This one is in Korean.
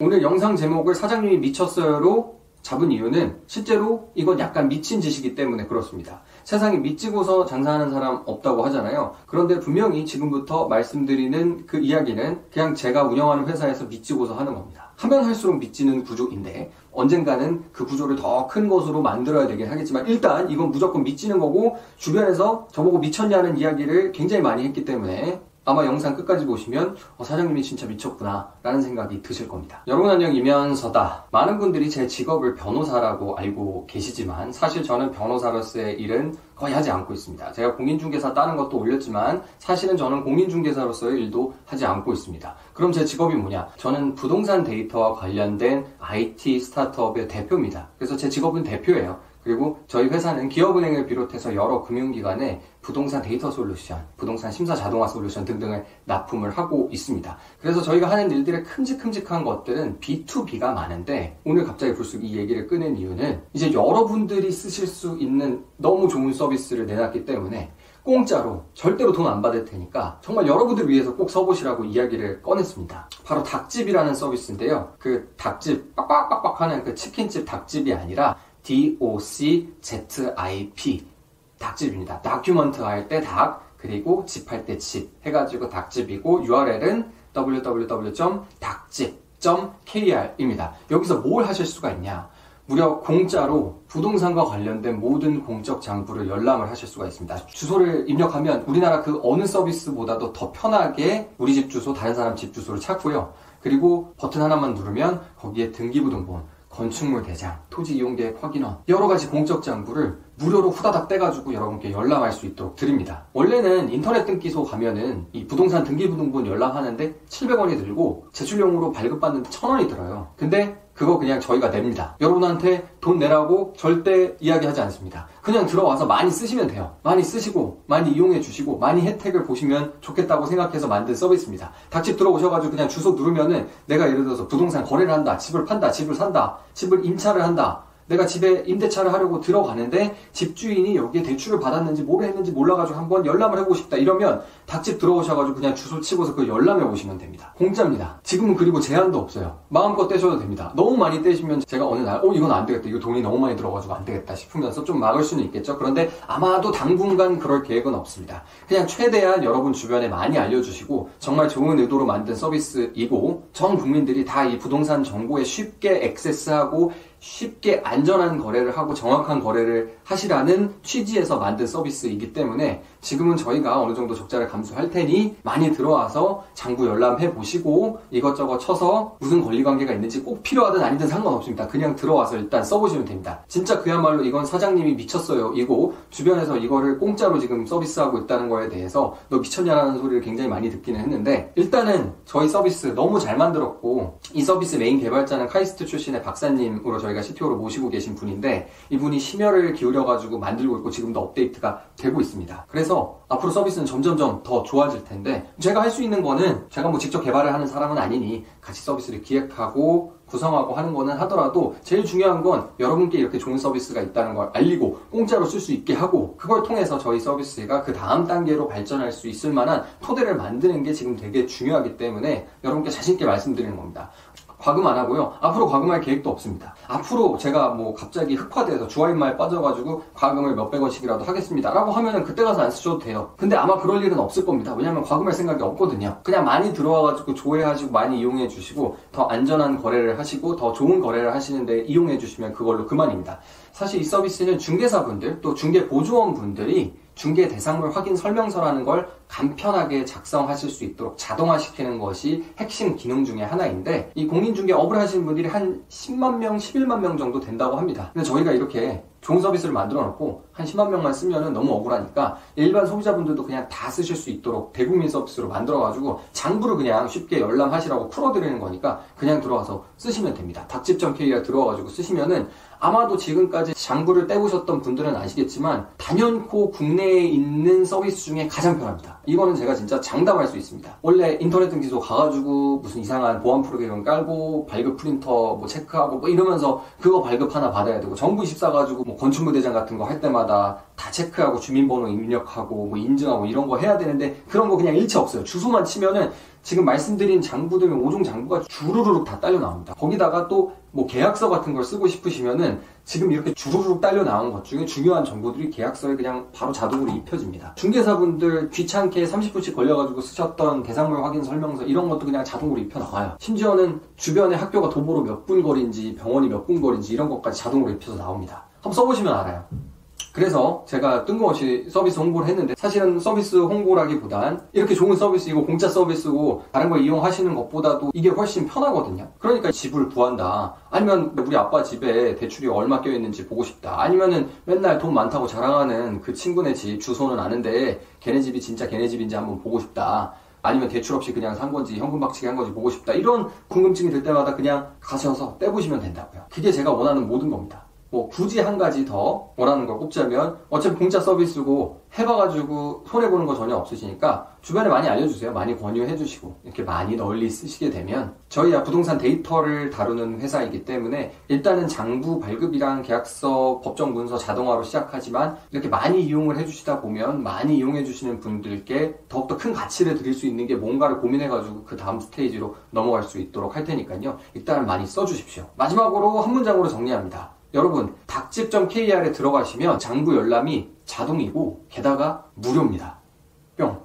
오늘 영상 제목을 사장님이 미쳤어요로 잡은 이유는 실제로 이건 약간 미친 짓이기 때문에 그렇습니다. 세상에 미치고서 장사하는 사람 없다고 하잖아요. 그런데 분명히 지금부터 말씀드리는 그 이야기는 그냥 제가 운영하는 회사에서 미치고서 하는 겁니다. 하면 할수록 미치는 구조인데 언젠가는 그 구조를 더 큰 것으로 만들어야 되긴 하겠지만 일단 이건 무조건 미치는 거고 주변에서 저보고 미쳤냐는 이야기를 굉장히 많이 했기 때문에 아마 영상 끝까지 보시면 어, 사장님이 진짜 미쳤구나 라는 생각이 드실 겁니다. 여러분 안녕 이면서다. 많은 분들이 제 직업을 변호사라고 알고 계시지만 사실 저는 변호사로서의 일은 거의 하지 않고 있습니다. 제가 공인중개사 따는 것도 올렸지만 사실은 저는 공인중개사로서의 일도 하지 않고 있습니다. 그럼 제 직업이 뭐냐? 저는 부동산 데이터와 관련된 IT 스타트업의 대표입니다. 그래서 제 직업은 대표예요. 그리고 저희 회사는 기업은행을 비롯해서 여러 금융기관에 부동산 데이터 솔루션, 부동산 심사 자동화 솔루션 등등을 납품을 하고 있습니다. 그래서 저희가 하는 일들의 큼직큼직한 것들은 B2B가 많은데 오늘 갑자기 불쑥 이 얘기를 끄는 이유는 이제 여러분들이 쓰실 수 있는 너무 좋은 서비스를 내놨기 때문에 공짜로 절대로 돈 안 받을 테니까 정말 여러분들 위해서 꼭 써보시라고 이야기를 꺼냈습니다. 바로 DOCZIP이라는 서비스인데요. 그 닭집 빡빡빡빡 하는 그 치킨집 닭집이 아니라 DOCZIP 닭집입니다. 다큐먼트 할 때 닭, 그리고 집 할 때 집 해가지고 DOCZIP이고 URL은 www.doczip.kr입니다. 여기서 뭘 하실 수가 있냐? 무려 공짜로 부동산과 관련된 모든 공적 장부를 열람을 하실 수가 있습니다. 주소를 입력하면 우리나라 그 어느 서비스보다도 더 편하게 우리 집 주소, 다른 사람 집 주소를 찾고요. 그리고 버튼 하나만 누르면 거기에 등기부등본, 건축물 대장, 토지 이용 계획 확인원 여러 가지 공적 장부를 무료로 후다닥 떼가지고 여러분께 열람할 수 있도록 드립니다. 원래는 인터넷 등기소 가면은 이 부동산 등기부등본 열람하는데 700원이 들고 제출용으로 발급받는데 1000원이 들어요. 근데 그거 그냥 저희가 냅니다. 여러분한테 돈 내라고 절대 이야기하지 않습니다. 그냥 들어와서 많이 쓰시면 돼요. 많이 쓰시고, 많이 이용해 주시고, 많이 혜택을 보시면 좋겠다고 생각해서 만든 서비스입니다. 닭집 들어오셔가지고 그냥 주소 누르면은 내가 예를 들어서 부동산 거래를 한다, 집을 판다, 집을 산다, 집을 임차를 한다, 내가 집에 임대차를 하려고 들어가는데 집주인이 여기에 대출을 받았는지 뭘 했는지 몰라가지고 한번 열람을 해보고 싶다 이러면 닭집 들어오셔가지고 그냥 주소 치고서 그 열람해 보시면 됩니다. 공짜입니다. 지금은 그리고 제한도 없어요. 마음껏 떼셔도 됩니다. 너무 많이 떼시면 제가 어느 날, 어, 이건 안 되겠다. 이거 돈이 너무 많이 들어가지고 안 되겠다 싶으면서 좀 막을 수는 있겠죠. 그런데 아마도 당분간 그럴 계획은 없습니다. 그냥 최대한 여러분 주변에 많이 알려주시고 정말 좋은 의도로 만든 서비스이고 전 국민들이 다 이 부동산 정보에 쉽게 액세스하고 쉽게 안전한 거래를 하고 정확한 거래를 하시라는 취지에서 만든 서비스이기 때문에 지금은 저희가 어느 정도 적자를 감수할 테니 많이 들어와서 장부 열람해 보시고 이것저것 쳐서 무슨 권리관계가 있는지 꼭 필요하든 아니든 상관없습니다. 그냥 들어와서 일단 써보시면 됩니다. 진짜 그야말로 이건 사장님이 미쳤어요. 이고 주변에서 이거를 공짜로 지금 서비스하고 있다는 거에 대해서 너 미쳤냐라는 소리를 굉장히 많이 듣기는 했는데 일단은 저희 서비스 너무 잘 만들었고 이 서비스 메인 개발자는 카이스트 출신의 박사님으로 저희 저희가 CTO로 모시고 계신 분인데 이분이 심혈을 기울여가지고 만들고 있고 지금도 업데이트가 되고 있습니다. 그래서 앞으로 서비스는 점점점 더 좋아질 텐데 제가 할 수 있는 거는 제가 뭐 직접 개발을 하는 사람은 아니니 같이 서비스를 기획하고 구성하고 하는 거는 하더라도 제일 중요한 건 여러분께 이렇게 좋은 서비스가 있다는 걸 알리고 공짜로 쓸 수 있게 하고 그걸 통해서 저희 서비스가 그 다음 단계로 발전할 수 있을 만한 토대를 만드는 게 지금 되게 중요하기 때문에 여러분께 자신있게 말씀드리는 겁니다. 과금 안 하고요. 앞으로 과금할 계획도 없습니다. 앞으로 제가 뭐 갑자기 흑화돼서 주화인마에 빠져가지고 과금을 몇백 원씩이라도 하겠습니다. 라고 하면은 그때 가서 안 쓰셔도 돼요. 근데 아마 그럴 일은 없을 겁니다. 왜냐면 과금할 생각이 없거든요. 그냥 많이 들어와가지고 조회하시고 많이 이용해 주시고 더 안전한 거래를 하시고 더 좋은 거래를 하시는데 이용해 주시면 그걸로 그만입니다. 사실 이 서비스는 중개사분들 또 중개 보조원분들이 중개 대상물 확인 설명서라는 걸 간편하게 작성하실 수 있도록 자동화시키는 것이 핵심 기능 중의 하나인데 이 공인중개 업을 하시는 분들이 한 10만 명, 11만 명 정도 된다고 합니다. 근데 저희가 이렇게 좋은 서비스를 만들어 놓고 한 10만 명만 쓰면은 너무 억울하니까 일반 소비자분들도 그냥 다 쓰실 수 있도록 대국민 서비스로 만들어 가지고 장부를 그냥 쉽게 열람하시라고 풀어 드리는 거니까 그냥 들어와서 쓰시면 됩니다. 닭집.kr 들어와 가지고 쓰시면은 아마도 지금까지 장부를 떼보셨던 분들은 아시겠지만 단연코 국내에 있는 서비스 중에 가장 편합니다. 이거는 제가 진짜 장담할 수 있습니다. 원래 인터넷 등기소 가가지고 무슨 이상한 보안 프로그램 깔고 발급 프린터 뭐 체크하고 뭐 이러면서 그거 발급 하나 받아야 되고 정부 24 가지고 뭐 건축물 대장 같은 거 할 때마다 다 체크하고 주민번호 입력하고 뭐 인증하고 이런 거 해야 되는데 그런 거 그냥 일체 없어요. 주소만 치면은 지금 말씀드린 장부들 5종 장부가 주르륵 다 딸려 나옵니다. 거기다가 또 뭐 계약서 같은 걸 쓰고 싶으시면은 지금 이렇게 주르륵 딸려 나온 것 중에 중요한 정보들이 계약서에 그냥 바로 자동으로 입혀집니다. 중개사분들 귀찮게 30분씩 걸려가지고 쓰셨던 대상물 확인 설명서 이런 것도 그냥 자동으로 입혀 나와요. 심지어는 주변에 학교가 도보로 몇 분 거리인지 병원이 몇 분 거리인지 이런 것까지 자동으로 입혀서 나옵니다. 한번 써보시면 알아요. 그래서 제가 뜬금없이 서비스 홍보를 했는데 사실은 서비스 홍보라기보단 이렇게 좋은 서비스이고 공짜 서비스고 다른 걸 이용하시는 것보다도 이게 훨씬 편하거든요. 그러니까 집을 구한다. 아니면 우리 아빠 집에 대출이 얼마 껴있는지 보고 싶다. 아니면은 맨날 돈 많다고 자랑하는 그 친구네 집 주소는 아는데 걔네 집이 진짜 걔네 집인지 한번 보고 싶다. 아니면 대출 없이 그냥 산 건지 현금 박치기 한 건지 보고 싶다. 이런 궁금증이 들 때마다 그냥 가셔서 떼보시면 된다고요. 그게 제가 원하는 모든 겁니다. 뭐 굳이 한 가지 더 원하는 걸 꼽자면 어차피 공짜 서비스고 해봐가지고 손해 보는 거 전혀 없으시니까 주변에 많이 알려주세요. 많이 권유해주시고 이렇게 많이 널리 쓰시게 되면 저희야 부동산 데이터를 다루는 회사이기 때문에 일단은 장부 발급이랑 계약서 법정 문서 자동화로 시작하지만 이렇게 많이 이용을 해주시다 보면 많이 이용해주시는 분들께 더욱더 큰 가치를 드릴 수 있는 게 뭔가를 고민해가지고 그 다음 스테이지로 넘어갈 수 있도록 할 테니까요. 일단 많이 써주십시오. 마지막으로 한 문장으로 정리합니다. 여러분 닭집.kr에 들어가시면 장부 열람이 자동이고 게다가 무료입니다. 뿅.